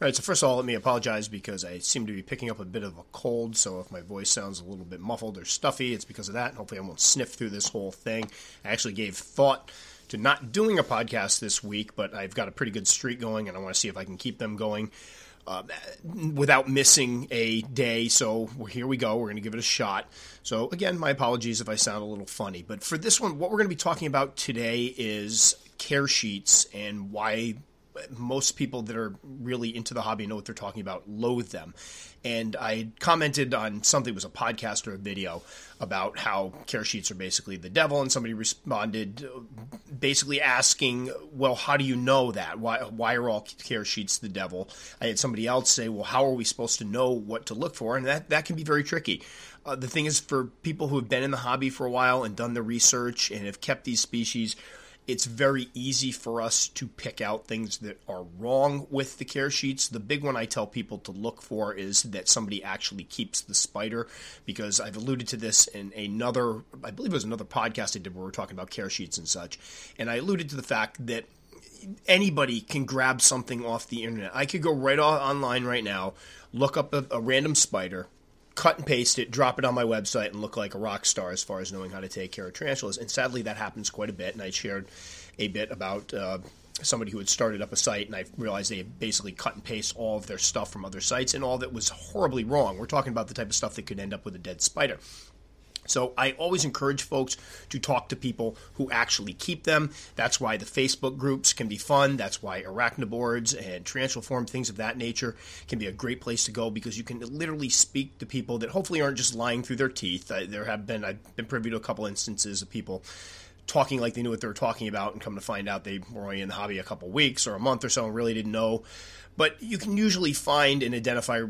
All right, so first of all, let me apologize because I seem to be picking up a bit of a cold. So if my voice sounds a little bit muffled or stuffy, it's because of that. Hopefully, I won't sniff through this whole thing. I actually gave thought to not doing a podcast this week, but I've got a pretty good streak going, and I want to see if I can keep them going uh, without missing a day. So here we go. We're going to give it a shot. So again, my apologies if I sound a little funny. But for this one, what we're going to be talking about today is care sheets and why most people that are really into the hobby know what they're talking about loathe them. And I commented on something was a podcast or a video about how care sheets are basically the devil, and somebody responded basically asking, "Well, how do you know that? Why why are all care sheets the devil?" I had somebody else say, "Well, how are we supposed to know what to look for?" And that that can be very tricky. Uh, the thing is, for people who have been in the hobby for a while and done the research and have kept these species it's very easy for us to pick out things that are wrong with the care sheets. The big one I tell people to look for is that somebody actually keeps the spider, because I've alluded to this in another, I believe it was another podcast I did where we are talking about care sheets and such. And I alluded to the fact that anybody can grab something off the internet. I could go right online right now, look up a, a random spider, cut and paste it, drop it on my website, and look like a rock star as far as knowing how to take care of tarantulas. And sadly, that happens quite a bit. And I shared a bit about uh, somebody who had started up a site, and I realized they had basically cut and paste all of their stuff from other sites, and all that was horribly wrong. We're talking about the type of stuff that could end up with a dead spider. So I always encourage folks to talk to people who actually keep them. That's why the Facebook groups can be fun. That's why arachnoboards and tarantula forum, things of that nature, can be a great place to go because you can literally speak to people that hopefully aren't just lying through their teeth. there have been I've been privy to a couple instances of people talking like they knew what they were talking about and come to find out they were only in the hobby a couple weeks or a month or so and really didn't know. But you can usually find and identify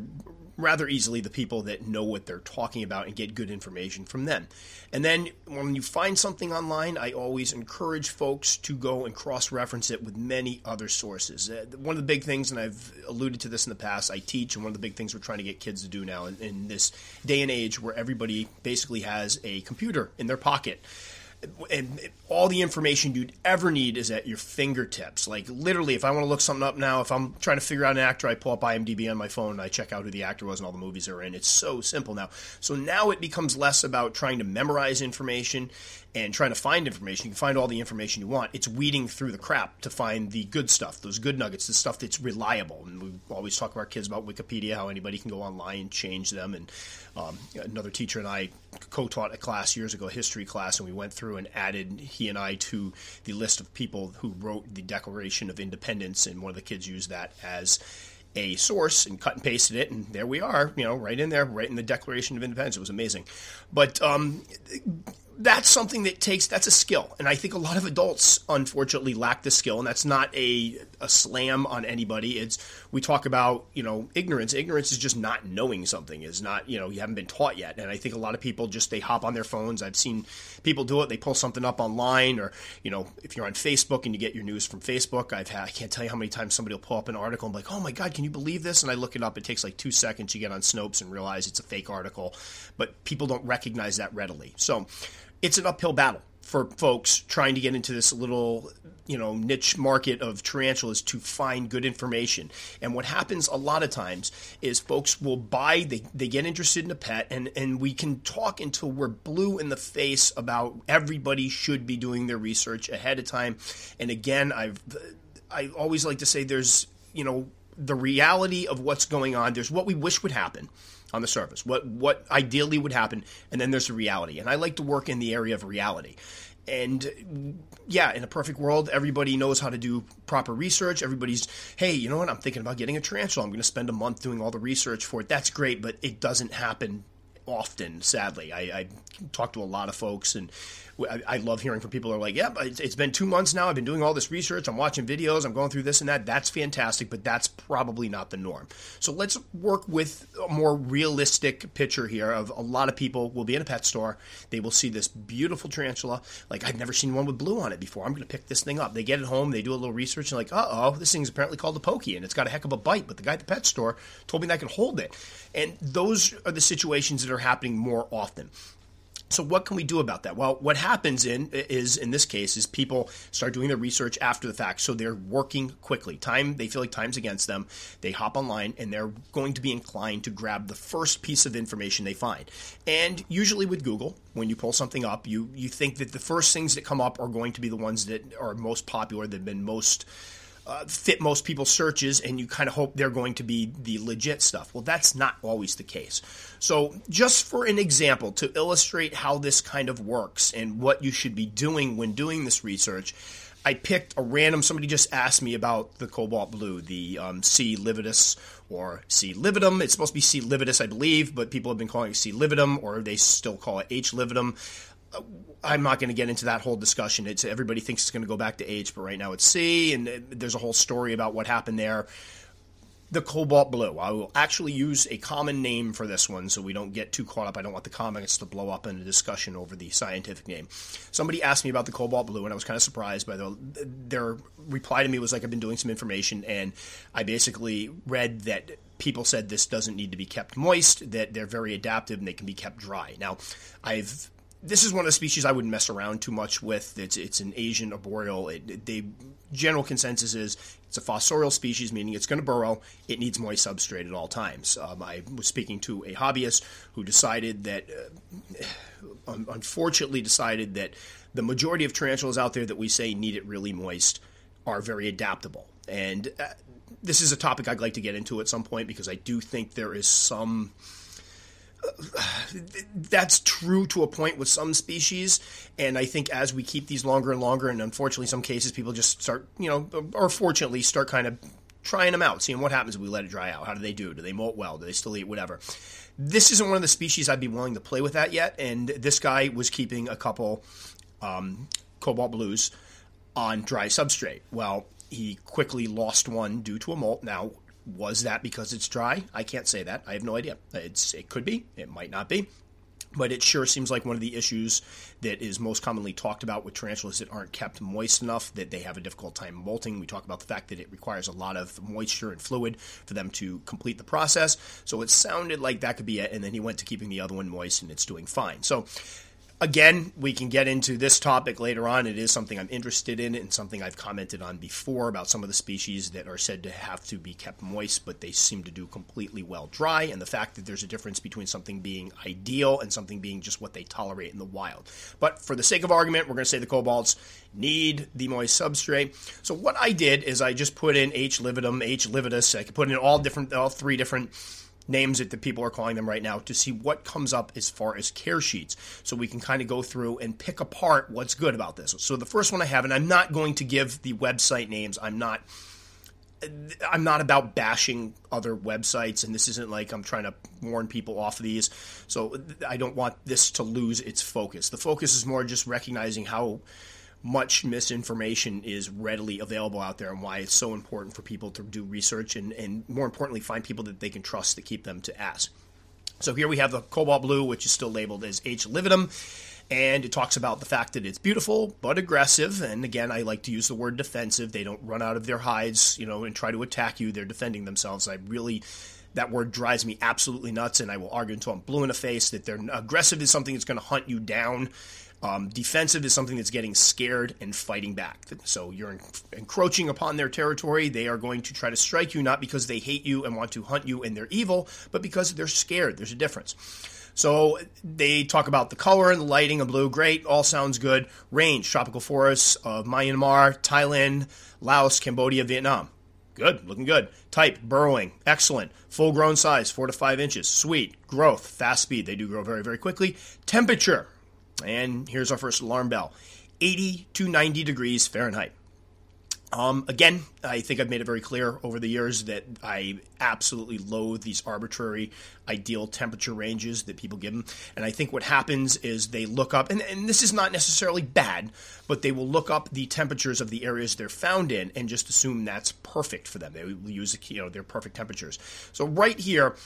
rather easily the people that know what they're talking about and get good information from them. And then when you find something online, I always encourage folks to go and cross reference it with many other sources. Uh, one of the big things, and I've alluded to this in the past, I teach, and one of the big things we're trying to get kids to do now in, in this day and age where everybody basically has a computer in their pocket and all the information you'd ever need is at your fingertips. Like literally, if I want to look something up now, if I'm trying to figure out an actor, I pull up IMDb on my phone and I check out who the actor was and all the movies they're in. It's so simple now. So now it becomes less about trying to memorize information and trying to find information. You can find all the information you want. It's weeding through the crap to find the good stuff, those good nuggets, the stuff that's reliable. And we always talk to our kids about Wikipedia, how anybody can go online and change them. And um, another teacher and I co-taught a class years ago, a history class, and we went through and added he and I to the list of people who wrote the Declaration of Independence, and one of the kids used that as a source and cut and pasted it, and there we are, you know, right in there, right in the Declaration of Independence. It was amazing. But um, that's something that takes that's a skill. And i think a lot of adults unfortunately lack the skill. And that's not a, a slam on anybody. It's we talk about you know ignorance. Ignorance is just not knowing something. Is not you know you haven't been taught yet. And i think a lot of people just they hop on their phones. I've seen people do it. They pull something up online or you know if you're on facebook and you get your news from facebook i've had i can't tell you how many times somebody will pull up an article and be like oh my god can you believe this? And i look it up. It takes like two seconds. You get on snopes and realize it's a fake article. But people don't recognize that readily. So it's an uphill battle for folks trying to get into this little you know niche market of tarantulas to find good information. And what happens a lot of times is folks will buy they, they get interested in a pet and and we can talk until we're blue in the face about everybody should be doing their research ahead of time. And again i've i always like to say there's you know the reality of what's going on. There's what we wish would happen on the surface, what what ideally would happen, and then there's the reality. And I like to work in the area of reality. And yeah, in a perfect world, everybody knows how to do proper research. Everybody's, hey, you know what? I'm thinking about getting a tarantula. I'm going to spend a month doing all the research for it. That's great, but it doesn't happen often, sadly. I, I talk to a lot of folks, and I, love hearing from people who are like, "Yep, yeah, it's, it's been two months now. I've been doing all this research. I'm watching videos. I'm going through this and that. That's fantastic, but that's probably not the norm." So let's work with a more realistic picture here of a lot of people will be in a pet store. They will see this beautiful tarantula. Like I've never seen one with blue on it before. I'm going to pick this thing up. They get it home. They do a little research and like, "Uh oh, this thing's apparently called a pokey, and it's got a heck of a bite." But the guy at the pet store told me that I could hold it. And those are the situations that are happening more often. So what can we do about that? Well, what happens in is in this case is people start doing their research after the fact, so they're working quickly. Time they feel like time's against them. They hop online and they're going to be inclined to grab the first piece of information they find. And usually with Google, when you pull something up, you you think that the first things that come up are going to be the ones that are most popular, that have been most uh, fit most people's searches, and you kind of hope they're going to be the legit stuff. Well, that's not always the case. So, just for an example, to illustrate how this kind of works and what you should be doing when doing this research, I picked a random. Somebody just asked me about the cobalt blue, the um, C. lividus or C. lividum. It's supposed to be C. lividus, I believe, but people have been calling it C. lividum, or they still call it H. lividum. I'm not going to get into that whole discussion. It's everybody thinks it's going to go back to H, but right now it's C, and uh, there's a whole story about what happened there. The cobalt blue. I will actually use a common name for this one, so we don't get too caught up. I don't want the comments to blow up in a discussion over the scientific name. Somebody asked me about the cobalt blue, and I was kind of surprised by the their reply to me was like I've been doing some information, and I basically read that people said this doesn't need to be kept moist, that they're very adaptive and they can be kept dry. Now, I've this is one of the species I wouldn't mess around too much with. It's it's an Asian arboreal. It, it, the general consensus is it's a fossorial species, meaning it's going to burrow. It needs moist substrate at all times. Um, I was speaking to a hobbyist who decided that, uh, unfortunately, decided that the majority of tarantulas out there that we say need it really moist are very adaptable. And uh, this is a topic I'd like to get into at some point because I do think there is some that's true to a point with some species, and I think as we keep these longer and longer, and unfortunately, some cases people just start, you know, or fortunately start kind of trying them out, seeing what happens if we let it dry out. How do they do? Do they molt well? Do they still eat? Whatever. This isn't one of the species I'd be willing to play with that yet, and this guy was keeping a couple um, cobalt blues on dry substrate. Well, he quickly lost one due to a molt. Now, was that because it's dry? I can't say that. I have no idea. It's it could be. It might not be. But it sure seems like one of the issues that is most commonly talked about with tarantulas that aren't kept moist enough that they have a difficult time molting. We talk about the fact that it requires a lot of moisture and fluid for them to complete the process. So it sounded like that could be it. And then he went to keeping the other one moist and it's doing fine. So Again, we can get into this topic later on. It is something I'm interested in and something I've commented on before about some of the species that are said to have to be kept moist, but they seem to do completely well dry, and the fact that there's a difference between something being ideal and something being just what they tolerate in the wild. But for the sake of argument, we're going to say the cobalts need the moist substrate. So what I did is I just put in H. lividum, H. lividus. I could put in all different, all three different names that the people are calling them right now to see what comes up as far as care sheets so we can kind of go through and pick apart what's good about this. So the first one I have, and I'm not going to give the website names, I'm not. I'm not about bashing other websites, and this isn't like I'm trying to warn people off of these. So I don't want this to lose its focus. The focus is more just recognizing how much misinformation is readily available out there and why it's so important for people to do research and, and more importantly, find people that they can trust to keep them to ask. So here we have the cobalt blue, which is still labeled as H. lividum. And it talks about the fact that it's beautiful but aggressive. And again, I like to use the word defensive. They don't run out of their hides, you know, and try to attack you. They're defending themselves. I really that word drives me absolutely nuts, and I will argue until I'm blue in the face that they're aggressive is something that's going to hunt you down um, defensive is something that's getting scared and fighting back. So you're encroaching upon their territory. They are going to try to strike you not because they hate you and want to hunt you and they're evil, but because they're scared. There's a difference. So they talk about the color and the lighting of blue. Great, all sounds good. Range, tropical forests of Myanmar, Thailand, Laos, Cambodia, Vietnam. Good, looking good. Type, burrowing, excellent. Full grown size, four to five inches. Sweet. Growth, fast speed. They do grow very, very quickly. Temperature, and here's our first alarm bell 80 to 90 degrees Fahrenheit. Um, again, I think I've made it very clear over the years that I absolutely loathe these arbitrary ideal temperature ranges that people give them. And I think what happens is they look up, and, and this is not necessarily bad, but they will look up the temperatures of the areas they're found in and just assume that's perfect for them. They will use you know their perfect temperatures. So right here,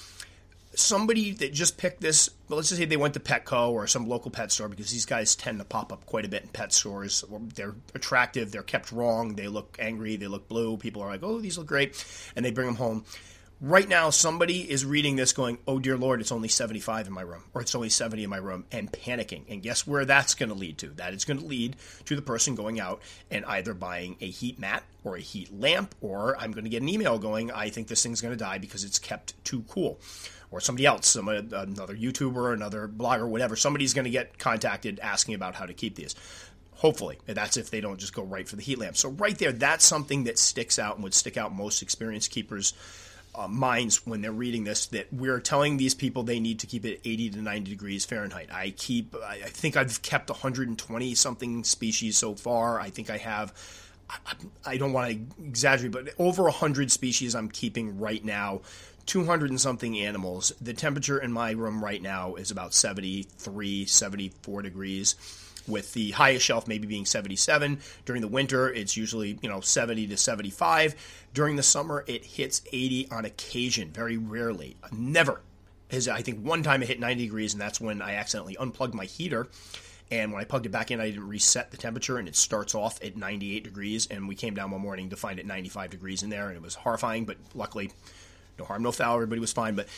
somebody that just picked this, well, let's just say they went to Petco or some local pet store because these guys tend to pop up quite a bit in pet stores. They're attractive, they're kept wrong, they look angry, they look blue. People are like, oh, these look great, and they bring them home. Right now, somebody is reading this going, oh dear Lord, it's only 75 in my room, or it's only 70 in my room, and panicking. And guess where that's going to lead to? That is going to lead to the person going out and either buying a heat mat or a heat lamp, or I'm going to get an email going, I think this thing's going to die because it's kept too cool. Or somebody else, some, another YouTuber, another blogger, whatever, somebody's going to get contacted asking about how to keep these. Hopefully, that's if they don't just go right for the heat lamp. So right there, that's something that sticks out and would stick out most experienced keepers uh, minds when they're reading this that we're telling these people they need to keep it 80 to 90 degrees Fahrenheit. I keep, I, I think I've kept 120 something species so far. I think I have, I, I don't want to exaggerate, but over 100 species I'm keeping right now. 200 and something animals. The temperature in my room right now is about 73, 74 degrees with the highest shelf maybe being 77. During the winter, it's usually, you know, 70 to 75. During the summer, it hits 80 on occasion, very rarely. Never. Is I think one time it hit 90 degrees, and that's when I accidentally unplugged my heater. And when I plugged it back in, I didn't reset the temperature, and it starts off at 98 degrees. And we came down one morning to find it 95 degrees in there, and it was horrifying. But luckily, no harm, no foul. Everybody was fine. But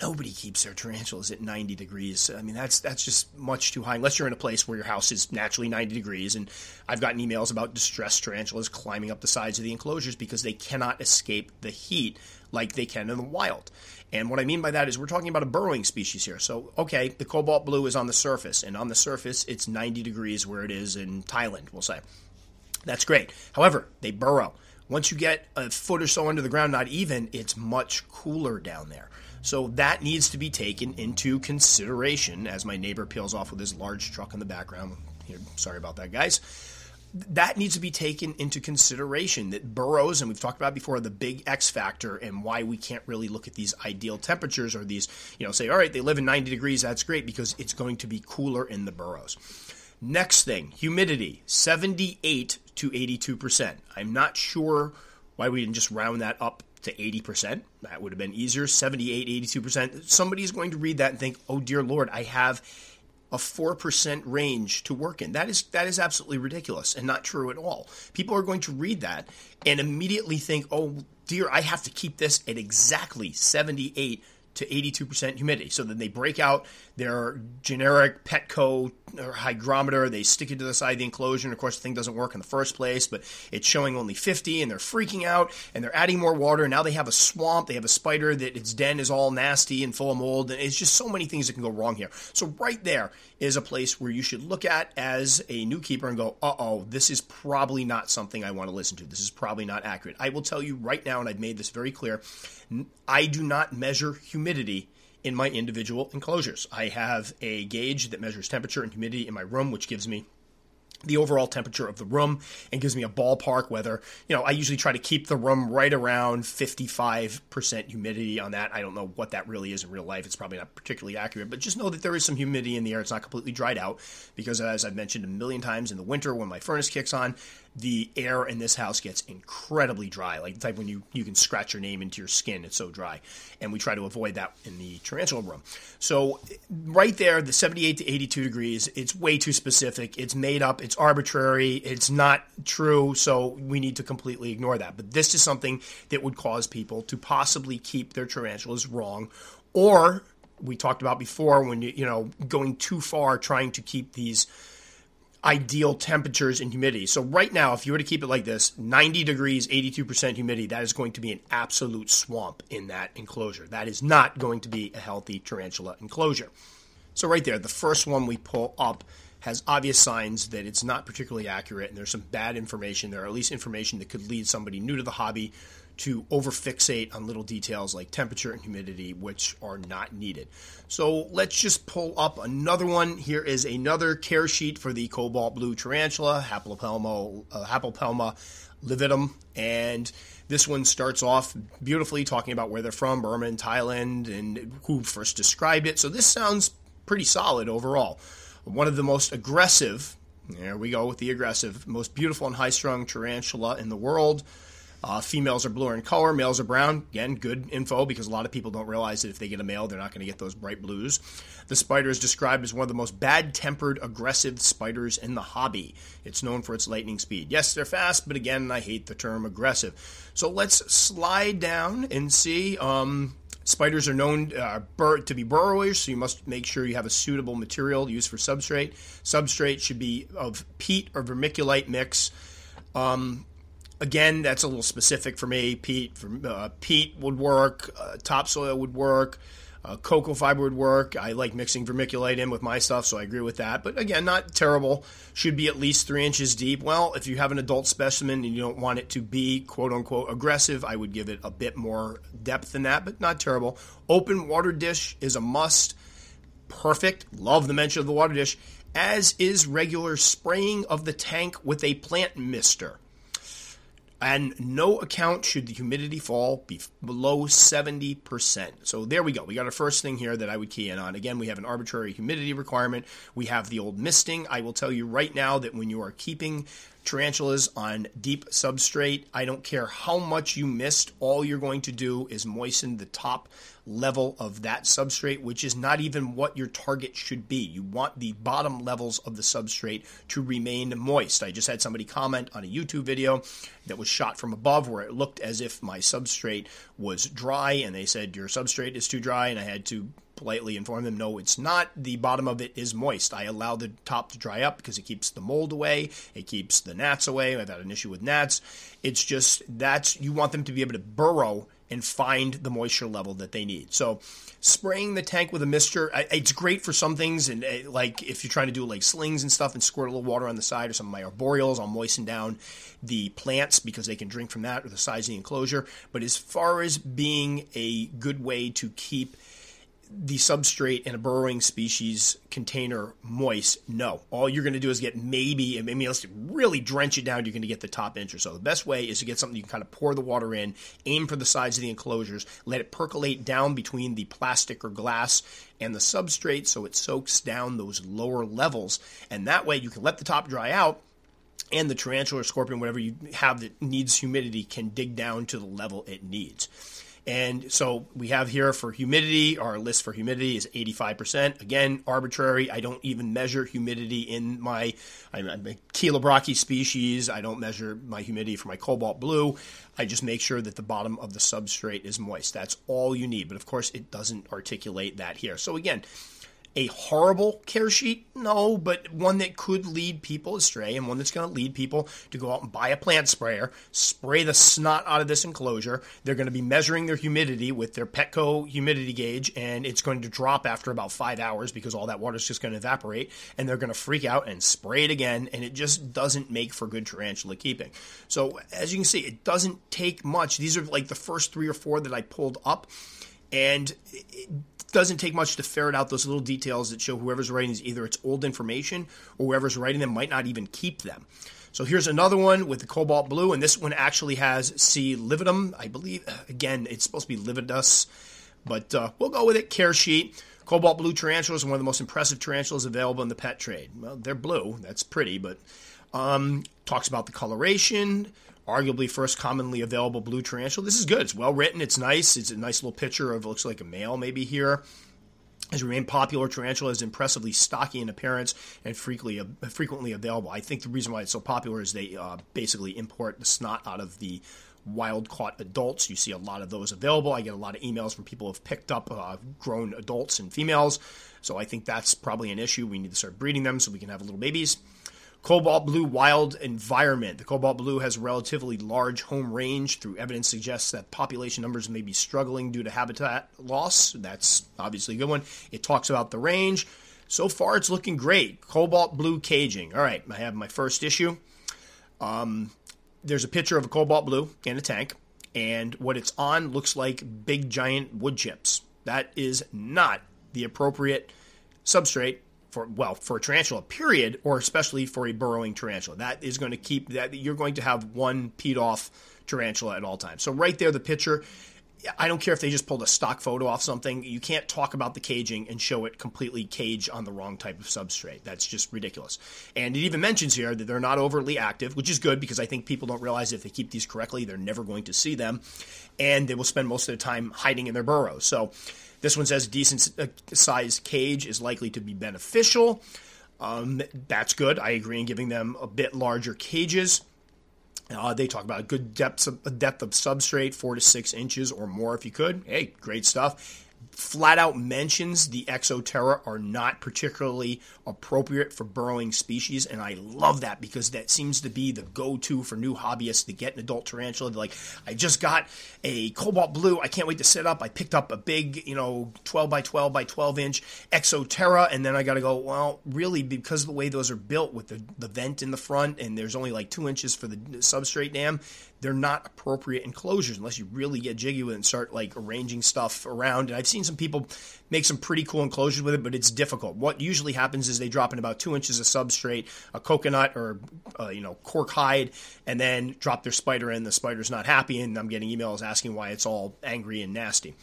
nobody keeps their tarantulas at 90 degrees. I mean, that's that's just much too high unless you're in a place where your house is naturally 90 degrees. And I've gotten emails about distressed tarantulas climbing up the sides of the enclosures because they cannot escape the heat like they can in the wild. And what I mean by that is we're talking about a burrowing species here. So, okay, the cobalt blue is on the surface, and on the surface it's 90 degrees where it is in Thailand, we'll say. That's great. However, they burrow. Once you get a foot or so under the ground, not even, it's much cooler down there. So that needs to be taken into consideration as my neighbor peels off with his large truck in the background. Here, sorry about that, guys. That needs to be taken into consideration that burrows, and we've talked about before, the big X factor and why we can't really look at these ideal temperatures or these, you know, say, all right, they live in 90 degrees, that's great because it's going to be cooler in the burrows. Next thing, humidity, 78 to 82%. I'm not sure why we didn't just round that up to 80%. That would have been easier. 78, 82%. Somebody is going to read that and think, oh, dear Lord, I have a 4% range to work in. That is that is absolutely ridiculous and not true at all. People are going to read that and immediately think, "Oh dear, I have to keep this at exactly 78 to 82% humidity." So then they break out their generic Petco hygrometer. They stick it to the side of the enclosure. And of course, the thing doesn't work in the first place, but it's showing only 50, and they're freaking out, and they're adding more water. Now they have a swamp. They have a spider that its den is all nasty and full of mold. And it's just so many things that can go wrong here. So right there is a place where you should look at as a new keeper and go, uh oh, this is probably not something I want to listen to. This is probably not accurate. I will tell you right now, and I've made this very clear, I do not measure humidity in my individual enclosures. I have a gauge that measures temperature and humidity in my room, which gives me the overall temperature of the room and gives me a ballpark whether, you know, I usually try to keep the room right around 55% humidity on that. I don't know what that really is in real life. It's probably not particularly accurate, but just know that there is some humidity in the air. It's not completely dried out because, as I've mentioned a million times in the winter when my furnace kicks on, the air in this house gets incredibly dry, like the type when you, you can scratch your name into your skin, it's so dry. And we try to avoid that in the tarantula room. So, right there, the 78 to 82 degrees, it's way too specific. It's made up, it's arbitrary, it's not true, so we need to completely ignore that. But this is something that would cause people to possibly keep their tarantulas wrong or we talked about before when you you know going too far trying to keep these ideal temperatures and humidity. So right now, if you were to keep it like this, 90 degrees, 82% humidity, that is going to be an absolute swamp in that enclosure. That is not going to be a healthy tarantula enclosure. So right there, the first one we pull up has obvious signs that it's not particularly accurate and there's some bad information there, or at least information that could lead somebody new to the hobby to overfixate on little details like temperature and humidity, which are not needed. So let's just pull up another one. Here is another care sheet for the cobalt blue tarantula, Haplopelma, uh, Hapalopelma lividum, and this one starts off beautifully talking about where they're from, Burma and Thailand, and who first described it. So this sounds pretty solid overall. One of the most aggressive, there we go with the aggressive, most beautiful and high strung tarantula in the world Uh, females are bluer in color, males are brown. Again, good info because a lot of people don't realize that if they get a male, they're not going to get those bright blues. The spider is described as one of the most bad tempered, aggressive spiders in the hobby. It's known for its lightning speed. Yes, they're fast, but again, I hate the term aggressive. So let's slide down and see. Um, Spiders are known uh, to be burrowers, so you must make sure you have a suitable material used for substrate. Substrate should be of peat or vermiculite mix. Um, again, that's a little specific for me. Peat, uh, peat would work. Uh, topsoil would work. Uh, cocoa fiber would work. I like mixing vermiculite in with my stuff, so I agree with that. But again, not terrible. Should be at least three inches deep. Well, if you have an adult specimen and you don't want it to be quote unquote aggressive, I would give it a bit more depth than that, but not terrible. Open water dish is a must. Perfect. Love the mention of the water dish, as is regular spraying of the tank with a plant mister and no account should the humidity fall be below 70%. So there we go. We got our first thing here that I would key in on. Again, we have an arbitrary humidity requirement. We have the old misting. I will tell you right now that when you are keeping tarantulas on deep substrate. I don't care how much you mist, all you're going to do is moisten the top level of that substrate, which is not even what your target should be. You want the bottom levels of the substrate to remain moist. I just had somebody comment on a YouTube video that was shot from above where it looked as if my substrate was dry, and they said, Your substrate is too dry, and I had to politely inform them, no, it's not. The bottom of it is moist. I allow the top to dry up because it keeps the mold away, it keeps the gnats away. I've had an issue with gnats. It's just that's you want them to be able to burrow and find the moisture level that they need. So, spraying the tank with a mister, it's great for some things, and uh, like if you're trying to do like slings and stuff and squirt a little water on the side, or some of my arboreals, I'll moisten down the plants because they can drink from that or the size of the enclosure. But as far as being a good way to keep the substrate in a burrowing species container moist, no. All you're going to do is get maybe, I mean, let's really drench it down, you're going to get the top inch or so. The best way is to get something you can kind of pour the water in, aim for the sides of the enclosures, let it percolate down between the plastic or glass and the substrate so it soaks down those lower levels. And that way you can let the top dry out and the tarantula or scorpion, whatever you have that needs humidity, can dig down to the level it needs. And so we have here for humidity, our list for humidity is 85%. Again, arbitrary. I don't even measure humidity in my, I'm a species. I don't measure my humidity for my cobalt blue. I just make sure that the bottom of the substrate is moist. That's all you need. But of course, it doesn't articulate that here. So again, a horrible care sheet? No, but one that could lead people astray and one that's going to lead people to go out and buy a plant sprayer, spray the snot out of this enclosure. They're going to be measuring their humidity with their Petco humidity gauge, and it's going to drop after about five hours because all that water is just going to evaporate, and they're going to freak out and spray it again, and it just doesn't make for good tarantula keeping. So, as you can see, it doesn't take much. These are like the first three or four that I pulled up and it doesn't take much to ferret out those little details that show whoever's writing these either it's old information or whoever's writing them might not even keep them. So here's another one with the cobalt blue, and this one actually has C. lividum. I believe, again, it's supposed to be lividus, but uh, we'll go with it. Care sheet. Cobalt blue tarantulas are one of the most impressive tarantulas available in the pet trade. Well, they're blue. That's pretty, but um, talks about the coloration, arguably first commonly available blue tarantula. This is good. It's well written. It's nice. It's a nice little picture of looks like a male maybe here. Has remained popular. Tarantula is impressively stocky in appearance and frequently uh, frequently available. I think the reason why it's so popular is they uh, basically import the snot out of the wild caught adults. You see a lot of those available. I get a lot of emails from people who have picked up uh, grown adults and females. So I think that's probably an issue. We need to start breeding them so we can have little babies. Cobalt blue wild environment. The cobalt blue has relatively large home range through evidence suggests that population numbers may be struggling due to habitat loss. That's obviously a good one. It talks about the range. So far, it's looking great. Cobalt blue caging. All right, I have my first issue. Um, there's a picture of a cobalt blue in a tank, and what it's on looks like big giant wood chips. That is not the appropriate substrate for well for a tarantula period or especially for a burrowing tarantula that is going to keep that you're going to have one peed off tarantula at all times so right there the picture I don't care if they just pulled a stock photo off something. You can't talk about the caging and show it completely cage on the wrong type of substrate. That's just ridiculous. And it even mentions here that they're not overly active, which is good because I think people don't realize if they keep these correctly, they're never going to see them. And they will spend most of the time hiding in their burrows. So this one says a decent uh, sized cage is likely to be beneficial. Um, that's good. I agree in giving them a bit larger cages. Uh, they talk about a good depth of, depth of substrate, four to six inches or more if you could. Hey, great stuff flat out mentions the Exoterra are not particularly appropriate for burrowing species, and I love that because that seems to be the go-to for new hobbyists to get an adult tarantula. They're like, I just got a cobalt blue. I can't wait to set up. I picked up a big, you know, 12 by 12 by 12 inch Exoterra, and then I got to go. Well, really, because of the way those are built with the the vent in the front, and there's only like two inches for the substrate dam they're not appropriate enclosures unless you really get jiggy with it and start like arranging stuff around. And I've seen some people make some pretty cool enclosures with it, but it's difficult. What usually happens is they drop in about two inches of substrate, a coconut or uh, you know cork hide, and then drop their spider in. The spider's not happy, and I'm getting emails asking why it's all angry and nasty.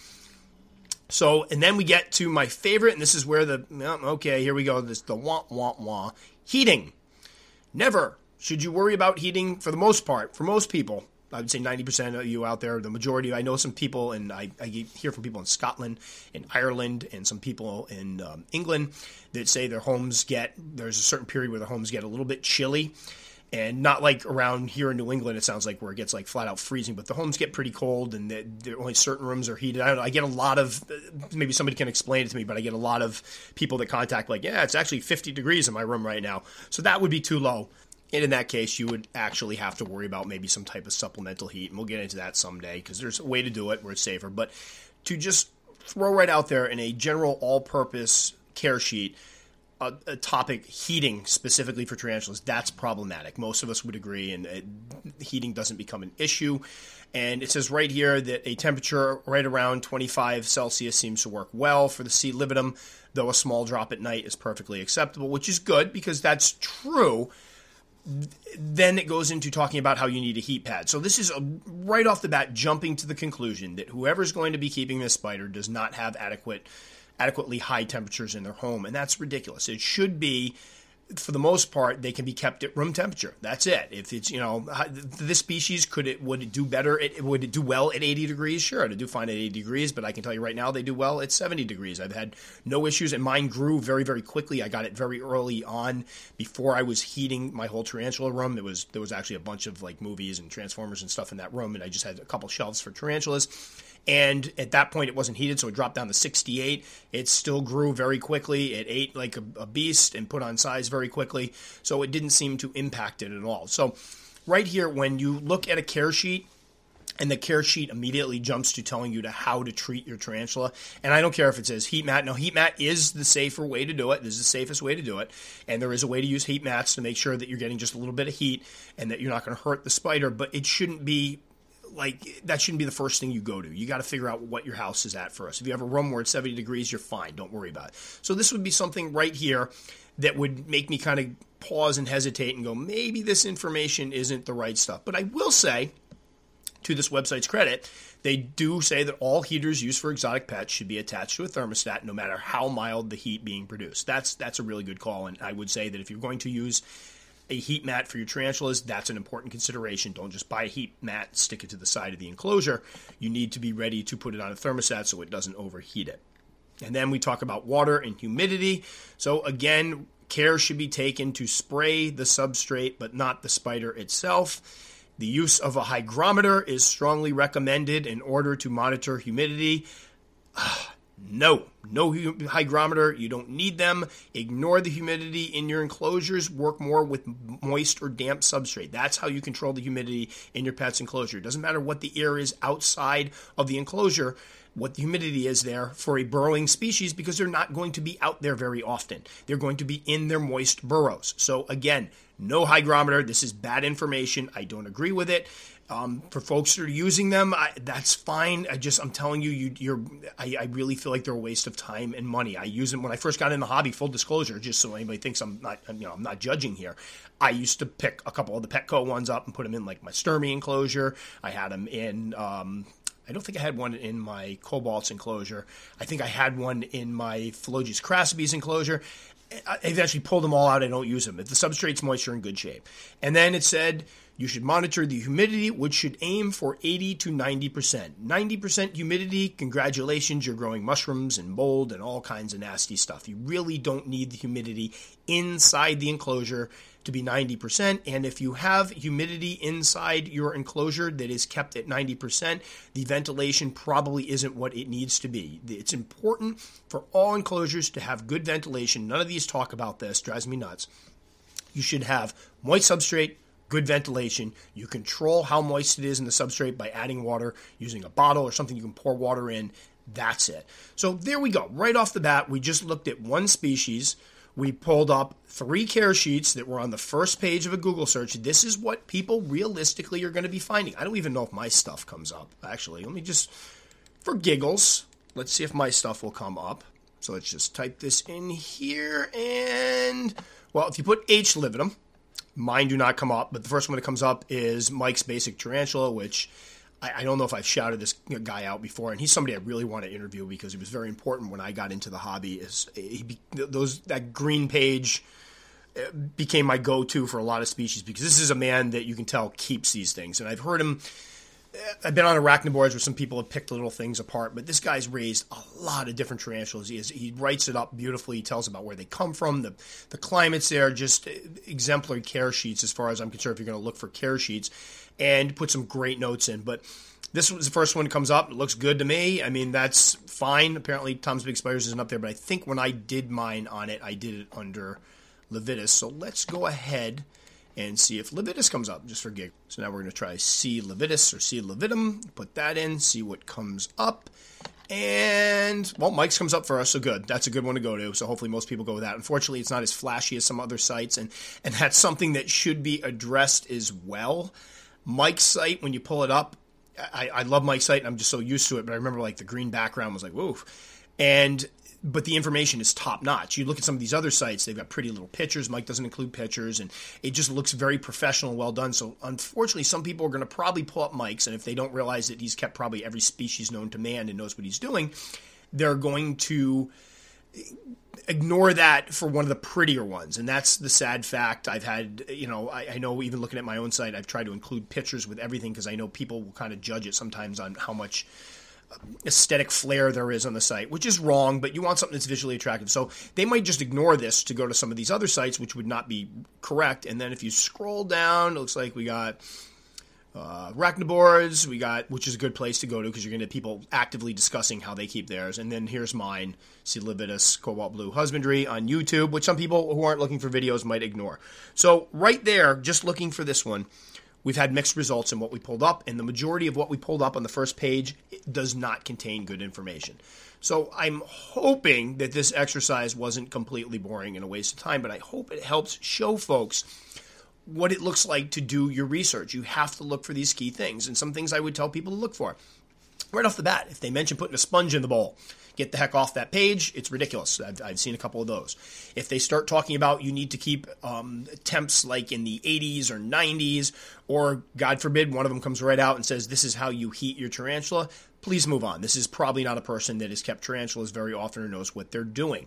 So, and then we get to my favorite, and this is where the okay, here we go. This the wah wah wah heating. Never should you worry about heating? For the most part, for most people, I would say 90% of you out there, the majority, I know some people, and I, I hear from people in Scotland, in Ireland, and some people in um, England that say their homes get, there's a certain period where their homes get a little bit chilly. And not like around here in New England, it sounds like where it gets like flat out freezing, but the homes get pretty cold and there only certain rooms are heated. I know. I get a lot of, maybe somebody can explain it to me, but I get a lot of people that contact like, yeah, it's actually 50 degrees in my room right now. So that would be too low. And in that case, you would actually have to worry about maybe some type of supplemental heat. And we'll get into that someday because there's a way to do it where it's safer. But to just throw right out there in a general all purpose care sheet, a, a, topic heating specifically for tarantulas, that's problematic. Most of us would agree, and it, heating doesn't become an issue. And it says right here that a temperature right around 25 Celsius seems to work well for the C. lividum, though a small drop at night is perfectly acceptable, which is good because that's true then it goes into talking about how you need a heat pad. So this is a, right off the bat jumping to the conclusion that whoever's going to be keeping this spider does not have adequate adequately high temperatures in their home and that's ridiculous. It should be for the most part, they can be kept at room temperature. That's it. If it's you know this species could it would it do better? It would it do well at 80 degrees? Sure, to do fine at 80 degrees, but I can tell you right now they do well at 70 degrees. I've had no issues, and mine grew very very quickly. I got it very early on before I was heating my whole tarantula room. There was there was actually a bunch of like movies and Transformers and stuff in that room, and I just had a couple shelves for tarantulas and at that point, it wasn't heated, so it dropped down to 68. It still grew very quickly. It ate like a, a beast and put on size very quickly. So it didn't seem to impact it at all. So, right here, when you look at a care sheet, and the care sheet immediately jumps to telling you to how to treat your tarantula. And I don't care if it says heat mat. No, heat mat is the safer way to do it. This is the safest way to do it. And there is a way to use heat mats to make sure that you're getting just a little bit of heat and that you're not going to hurt the spider. But it shouldn't be like that shouldn't be the first thing you go to. You got to figure out what your house is at first. If you have a room where it's 70 degrees, you're fine. Don't worry about it. So this would be something right here that would make me kind of pause and hesitate and go, maybe this information isn't the right stuff. But I will say, to this website's credit, they do say that all heaters used for exotic pets should be attached to a thermostat, no matter how mild the heat being produced. That's that's a really good call, and I would say that if you're going to use a heat mat for your tarantulas, that's an important consideration. Don't just buy a heat mat, stick it to the side of the enclosure. You need to be ready to put it on a thermostat so it doesn't overheat it. And then we talk about water and humidity. So, again, care should be taken to spray the substrate, but not the spider itself. The use of a hygrometer is strongly recommended in order to monitor humidity. Ah, No, no hygrometer. You don't need them. Ignore the humidity in your enclosures. Work more with moist or damp substrate. That's how you control the humidity in your pet's enclosure. It doesn't matter what the air is outside of the enclosure what the humidity is there for a burrowing species because they're not going to be out there very often. They're going to be in their moist burrows. So, again, no hygrometer. This is bad information. I don't agree with it. Um, for folks that are using them, I, that's fine. I just, I'm telling you, you are I, I, really feel like they're a waste of time and money. I use them when I first got in the hobby. Full disclosure, just so anybody thinks I'm not, you know, I'm not judging here. I used to pick a couple of the Petco ones up and put them in like my Sturmey enclosure. I had them in um, I don't think I had one in my cobalts enclosure. I think I had one in my Phlogius crassipes enclosure. I've actually pulled them all out. I don't use them. If the substrate's moisture in good shape. And then it said you should monitor the humidity, which should aim for 80 to 90%. 90% humidity, congratulations, you're growing mushrooms and mold and all kinds of nasty stuff. You really don't need the humidity inside the enclosure to be 90%. And if you have humidity inside your enclosure that is kept at 90%, the ventilation probably isn't what it needs to be. It's important for all enclosures to have good ventilation. None of these talk about this, drives me nuts. You should have moist substrate good ventilation. You control how moist it is in the substrate by adding water using a bottle or something you can pour water in. That's it. So there we go. Right off the bat, we just looked at one species. We pulled up three care sheets that were on the first page of a Google search. This is what people realistically are going to be finding. I don't even know if my stuff comes up, actually. Let me just, for giggles, let's see if my stuff will come up. So let's just type this in here. And, well, if you put H. lividum, Mine do not come up, but the first one that comes up is Mike's Basic Tarantula, which I, I don't know if I've shouted this guy out before, and he's somebody I really want to interview because he was very important when I got into the hobby. Is he, those that green page uh, became my go-to for a lot of species because this is a man that you can tell keeps these things, and I've heard him I've been on arachnoboards where some people have picked little things apart, but this guy's raised a lot of different tarantulas. He, is, he writes it up beautifully. He tells about where they come from, the the climates there, just exemplary care sheets as far as I'm concerned. If you're going to look for care sheets, and put some great notes in, but. This was the first one that comes up. It looks good to me. I mean, that's fine. Apparently, Tom's Big Spiders isn't up there, but I think when I did mine on it, I did it under lividus. So let's go ahead and see if lividus comes up, just for gig. So now we're going to try C. lividus or C. lividum, put that in, see what comes up. And, well, Mike's comes up for us, so good. That's a good one to go to. So hopefully most people go with that. Unfortunately, it's not as flashy as some other sites, and, and that's something that should be addressed as well. Mike's site, when you pull it up, I, I love Mike's site, and I'm just so used to it, but I remember like the green background was like, whoa. And but the information is top notch. You look at some of these other sites; they've got pretty little pictures. Mike doesn't include pictures, and it just looks very professional, and well done. So, unfortunately, some people are going to probably pull up Mike's, and if they don't realize that he's kept probably every species known to man and knows what he's doing, they're going to ignore that for one of the prettier ones and that's the sad fact i've had you know I, I, know even looking at my own site i've tried to include pictures with everything because i know people will kind of judge it sometimes on how much aesthetic flair there is on the site, which is wrong, but you want something that's visually attractive. So they might just ignore this to go to some of these other sites, which would not be correct. And then if you scroll down, it looks like we got uh, arachnoboards, we got, which is a good place to go to because you're going to get people actively discussing how they keep theirs. And then here's mine, C. lividus Cobalt Blue Husbandry on YouTube, which some people who aren't looking for videos might ignore. So right there, just looking for this one, we've had mixed results in what we pulled up, and the majority of what we pulled up on the first page does not contain good information. So I'm hoping that this exercise wasn't completely boring and a waste of time, but I hope it helps show folks what it looks like to do your research. You have to look for these key things, and some things I would tell people to look for. Right off the bat, if they mention putting a sponge in the bowl, get the heck off that page. It's ridiculous. I've, I've seen a couple of those. If they start talking about you need to keep um, temps like in the 80s or 90s, or God forbid, one of them comes right out and says, This is how you heat your tarantula, please move on. This is probably not a person that has kept tarantulas very often or knows what they're doing.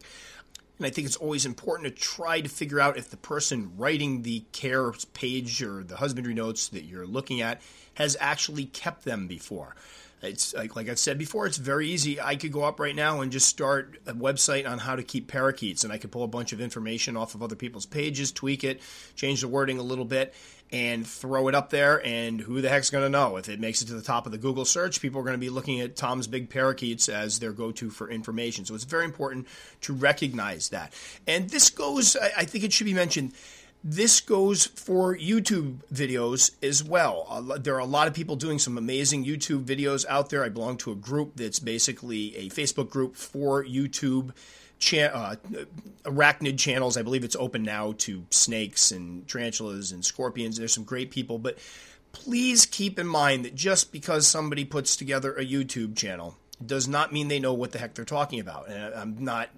And I think it's always important to try to figure out if the person writing the care page or the husbandry notes that you're looking at has actually kept them before. It's like, like I've said before, it's very easy. I could go up right now and just start a website on how to keep parakeets, and I could pull a bunch of information off of other people's pages, tweak it, change the wording a little bit, and throw it up there. And who the heck's going to know? If it makes it to the top of the Google search, people are going to be looking at Tom's Big Parakeets as their go to for information. So it's very important to recognize that. And this goes, I think it should be mentioned this goes for YouTube videos as well. There are a lot of people doing some amazing YouTube videos out there. I belong to a group that's basically a Facebook group for YouTube uh, arachnid channels. I believe it's open now to snakes and tarantulas and scorpions. There's some great people, but please keep in mind that just because somebody puts together a YouTube channel does not mean they know what the heck they're talking about. And I'm not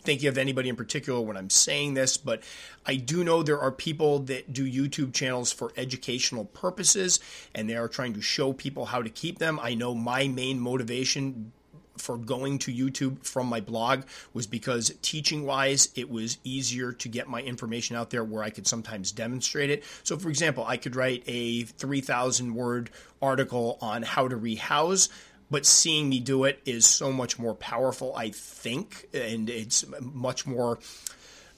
thinking of anybody in particular when I'm saying this, but I do know there are people that do YouTube channels for educational purposes and they are trying to show people how to keep them. I know my main motivation for going to YouTube from my blog was because teaching wise, it was easier to get my information out there where I could sometimes demonstrate it. So, for example, I could write a 3,000 word article on how to rehouse but seeing me do it is so much more powerful, I think, and it's much more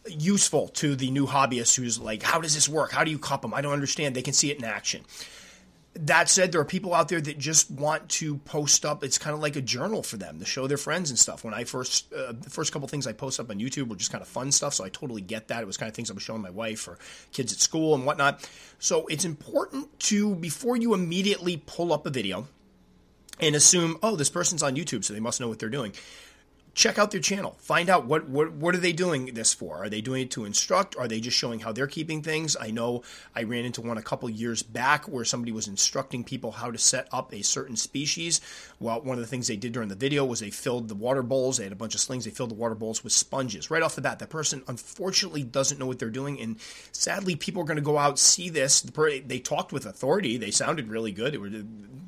useful to the new hobbyist who's like, how does this work? How do you cup them? I don't understand. They can see it in action. That said, there are people out there that just want to post up. It's kind of like a journal for them to show their friends and stuff. When I first, uh, the first couple things I post up on YouTube were just kind of fun stuff, so I totally get that. It was kind of things I was showing my wife or kids at school and whatnot. So it's important to, before you immediately pull up a video, and assume, oh, this person's on YouTube, so they must know what they're doing check out their channel. Find out what, what what are they doing this for? Are they doing it to instruct? Are they just showing how they're keeping things? I know I ran into one a couple years back where somebody was instructing people how to set up a certain species. Well, one of the things they did during the video was they filled the water bowls. They had a bunch of slings. They filled the water bowls with sponges. Right off the bat, that person unfortunately doesn't know what they're doing, and sadly, people are going to go out see this. They talked with authority. They sounded really good. Were, the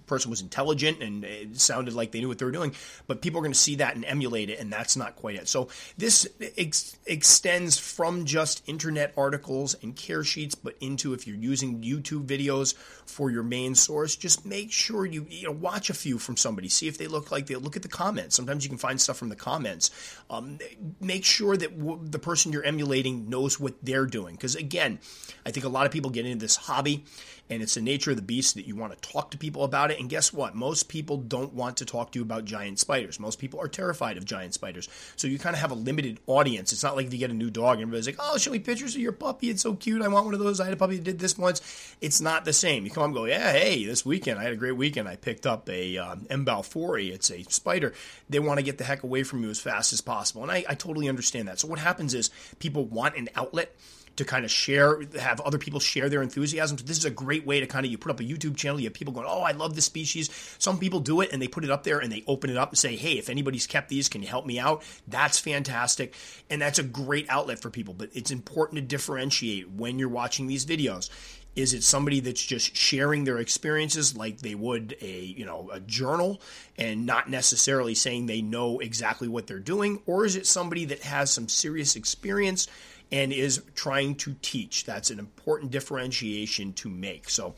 person was intelligent and it sounded like they knew what they were doing. But people are going to see that and emulate it, and that's not quite it. So this ex- extends from just internet articles and care sheets, but into if you're using YouTube videos for your main source, just make sure you you know watch a few from somebody, see if they look like they look at the comments. Sometimes you can find stuff from the comments. Um, make sure that w- the person you're emulating knows what they're doing, because again, I think a lot of people get into this hobby and it's the nature of the beast that you want to talk to people about it. And guess what? Most people don't want to talk to you about giant spiders. Most people are terrified of giant spiders. So you kind of have a limited audience. It's not like if you get a new dog and everybody's like, oh, show me pictures of your puppy. It's so cute. I want one of those. I had a puppy that did this once. It's not the same. You come and go, yeah, hey, this weekend I had a great weekend. I picked up a um, M. balfouri. It's a spider. They want to get the heck away from you as fast as possible. And I, I totally understand that. So what happens is people want an outlet to kind of share, have other people share their enthusiasm. So this is a great way to kind of you put up a YouTube channel. You have people going, "Oh, I love this species." Some people do it and they put it up there and they open it up and say, "Hey, if anybody's kept these, can you help me out?" That's fantastic, and that's a great outlet for people. But it's important to differentiate when you're watching these videos. Is it somebody that's just sharing their experiences like they would a you know a journal and not necessarily saying they know exactly what they're doing, or is it somebody that has some serious experience? And is trying to teach. That's an important differentiation to make. So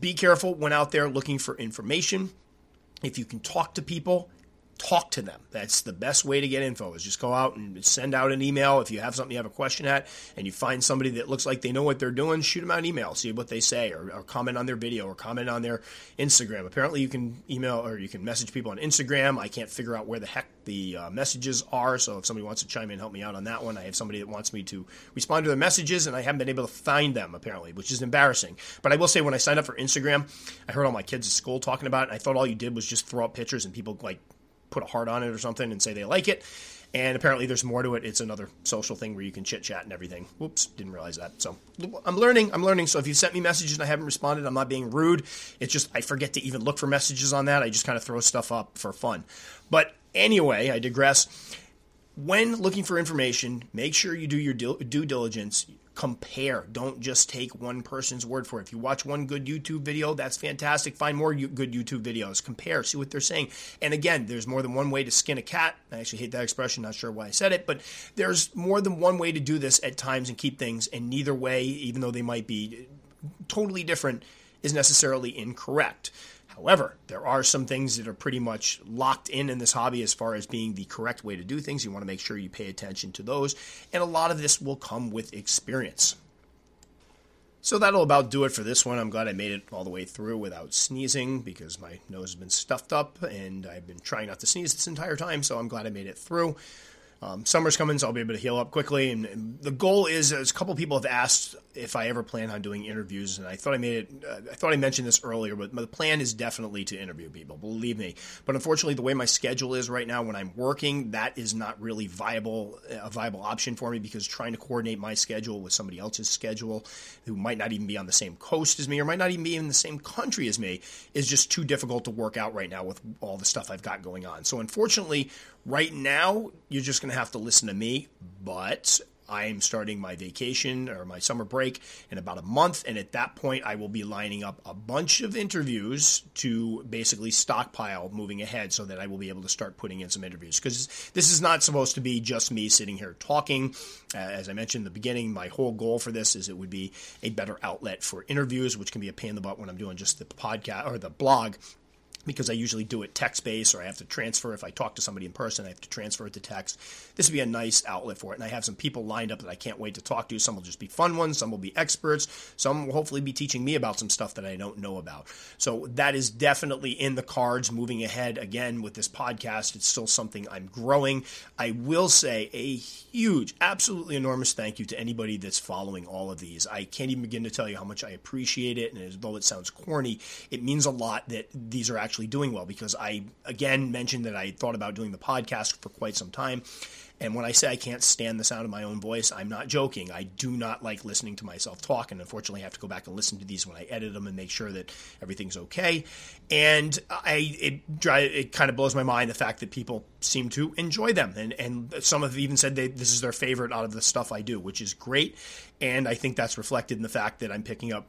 be careful when out there looking for information. If you can talk to people, talk to them. That's the best way to get info is just go out and send out an email. If you have something you have a question at and you find somebody that looks like they know what they're doing, shoot them out an email, see what they say or, or comment on their video or comment on their Instagram. Apparently you can email or you can message people on Instagram. I can't figure out where the heck the uh, messages are. So if somebody wants to chime in, help me out on that one. I have somebody that wants me to respond to their messages and I haven't been able to find them apparently, which is embarrassing. But I will say when I signed up for Instagram, I heard all my kids at school talking about it. And I thought all you did was just throw up pictures and people like put a heart on it or something and say they like it. And apparently, there's more to it. It's another social thing where you can chit chat and everything. Whoops, didn't realize that. So I'm learning. I'm learning. So if you sent me messages and I haven't responded, I'm not being rude. It's just I forget to even look for messages on that. I just kind of throw stuff up for fun. But anyway, I digress. When looking for information, make sure you do your due diligence compare. Don't just take one person's word for it. If you watch one good YouTube video, that's fantastic. Find more good YouTube videos. Compare, see what they're saying. And again, there's more than one way to skin a cat. I actually hate that expression, not sure why I said it, but there's more than one way to do this at times and keep things, and neither way, even though they might be totally different, is necessarily incorrect. However, there are some things that are pretty much locked in in this hobby as far as being the correct way to do things. You want to make sure you pay attention to those, and a lot of this will come with experience. So that'll about do it for this one. I'm glad I made it all the way through without sneezing because my nose has been stuffed up and I've been trying not to sneeze this entire time, so I'm glad I made it through. Um, summer's coming, so I'll be able to heal up quickly. And, and, the goal is, as a couple people have asked if I ever plan on doing interviews, and I thought I made it, uh, I thought I mentioned this earlier, but the plan is definitely to interview people, believe me. But unfortunately, the way my schedule is right now, when I'm working, that is not really viable, a viable option for me because trying to coordinate my schedule with somebody else's schedule who might not even be on the same coast as me or might not even be in the same country as me is just too difficult to work out right now with all the stuff I've got going on. So unfortunately, right now, you're just going to have to listen to me, but I'm starting my vacation or my summer break in about a month, and at that point, I will be lining up a bunch of interviews to basically stockpile moving ahead so that I will be able to start putting in some interviews. Because this is not supposed to be just me sitting here talking. Uh, as I mentioned in the beginning, my whole goal for this is it would be a better outlet for interviews, which can be a pain in the butt when I'm doing just the podcast or the blog because I usually do it text based or I have to transfer. If I talk to somebody in person, I have to transfer it to text. This would be a nice outlet for it. And I have some people lined up that I can't wait to talk to. Some will just be fun ones, some will be experts, some will hopefully be teaching me about some stuff that I don't know about. So that is definitely in the cards moving ahead. Again, with this podcast, it's still something I'm growing. I will say a huge, absolutely enormous thank you to anybody that's following all of these. I can't even begin to tell you how much I appreciate it. And as though it sounds corny, it means a lot that these are actually actually doing well because I, again, mentioned that I thought about doing the podcast for quite some time. And when I say I can't stand the sound of my own voice, I'm not joking. I do not like listening to myself talk, and unfortunately, I have to go back and listen to these when I edit them and make sure that everything's okay. And I it it kind of blows my mind the fact that people seem to enjoy them, and and some have even said they, this is their favorite out of the stuff I do, which is great. And I think that's reflected in the fact that I'm picking up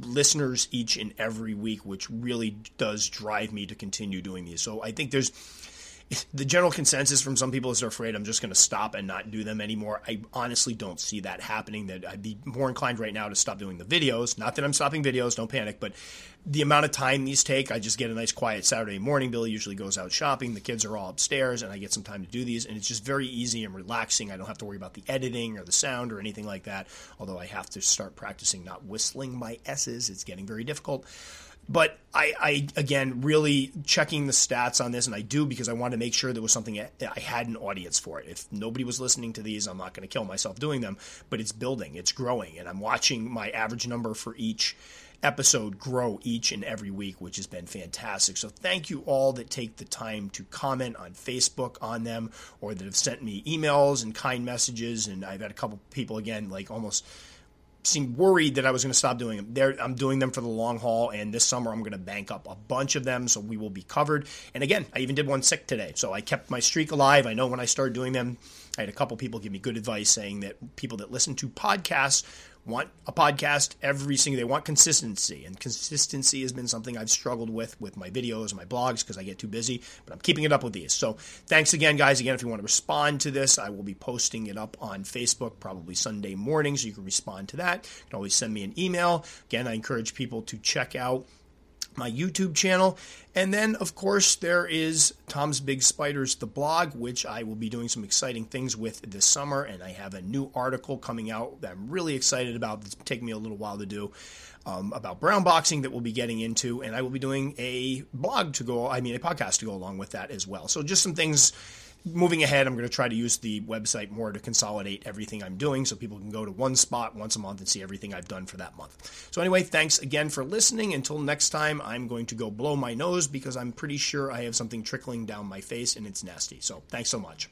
listeners each and every week, which really does drive me to continue doing these. So I think there's the general consensus from some people is they're afraid I'm just going to stop and not do them anymore. I honestly don't see that happening. That I'd be more inclined right now to stop doing the videos. Not that I'm stopping videos, don't panic, but the amount of time these take, I just get a nice quiet Saturday morning. Billy usually goes out shopping. The kids are all upstairs, and I get some time to do these. And it's just very easy and relaxing. I don't have to worry about the editing or the sound or anything like that. Although I have to start practicing not whistling my S's. It's getting very difficult. But I, I, again, really checking the stats on this, and I do because I want to make sure there was something I had an audience for it. If nobody was listening to these, I'm not going to kill myself doing them, but it's building, it's growing, and I'm watching my average number for each episode grow each and every week, which has been fantastic. So thank you all that take the time to comment on Facebook on them or that have sent me emails and kind messages. And I've had a couple people again, like almost seemed worried that I was going to stop doing them. They're, I'm doing them for the long haul, and this summer I'm going to bank up a bunch of them, so we will be covered. And again, I even did one sick today, so I kept my streak alive. I know when I started doing them, I had a couple people give me good advice saying that people that listen to podcasts want a podcast every single they want consistency and consistency has been something i've struggled with with my videos and my blogs because i get too busy but i'm keeping it up with these. So thanks again guys. Again if you want to respond to this i will be posting it up on facebook probably sunday morning so you can respond to that. You can always send me an email. Again i encourage people to check out my YouTube channel. And then, of course, there is Tom's Big Spiders, the blog, which I will be doing some exciting things with this summer. And I have a new article coming out that I'm really excited about. It's taking me a little while to do um, about brown boxing that we'll be getting into. And I will be doing a blog to go, I mean, a podcast to go along with that as well. So just some things moving ahead, I'm going to try to use the website more to consolidate everything I'm doing so people can go to one spot once a month and see everything I've done for that month. So, anyway, thanks again for listening. Until next time, I'm going to go blow my nose because I'm pretty sure I have something trickling down my face and it's nasty. So, thanks so much.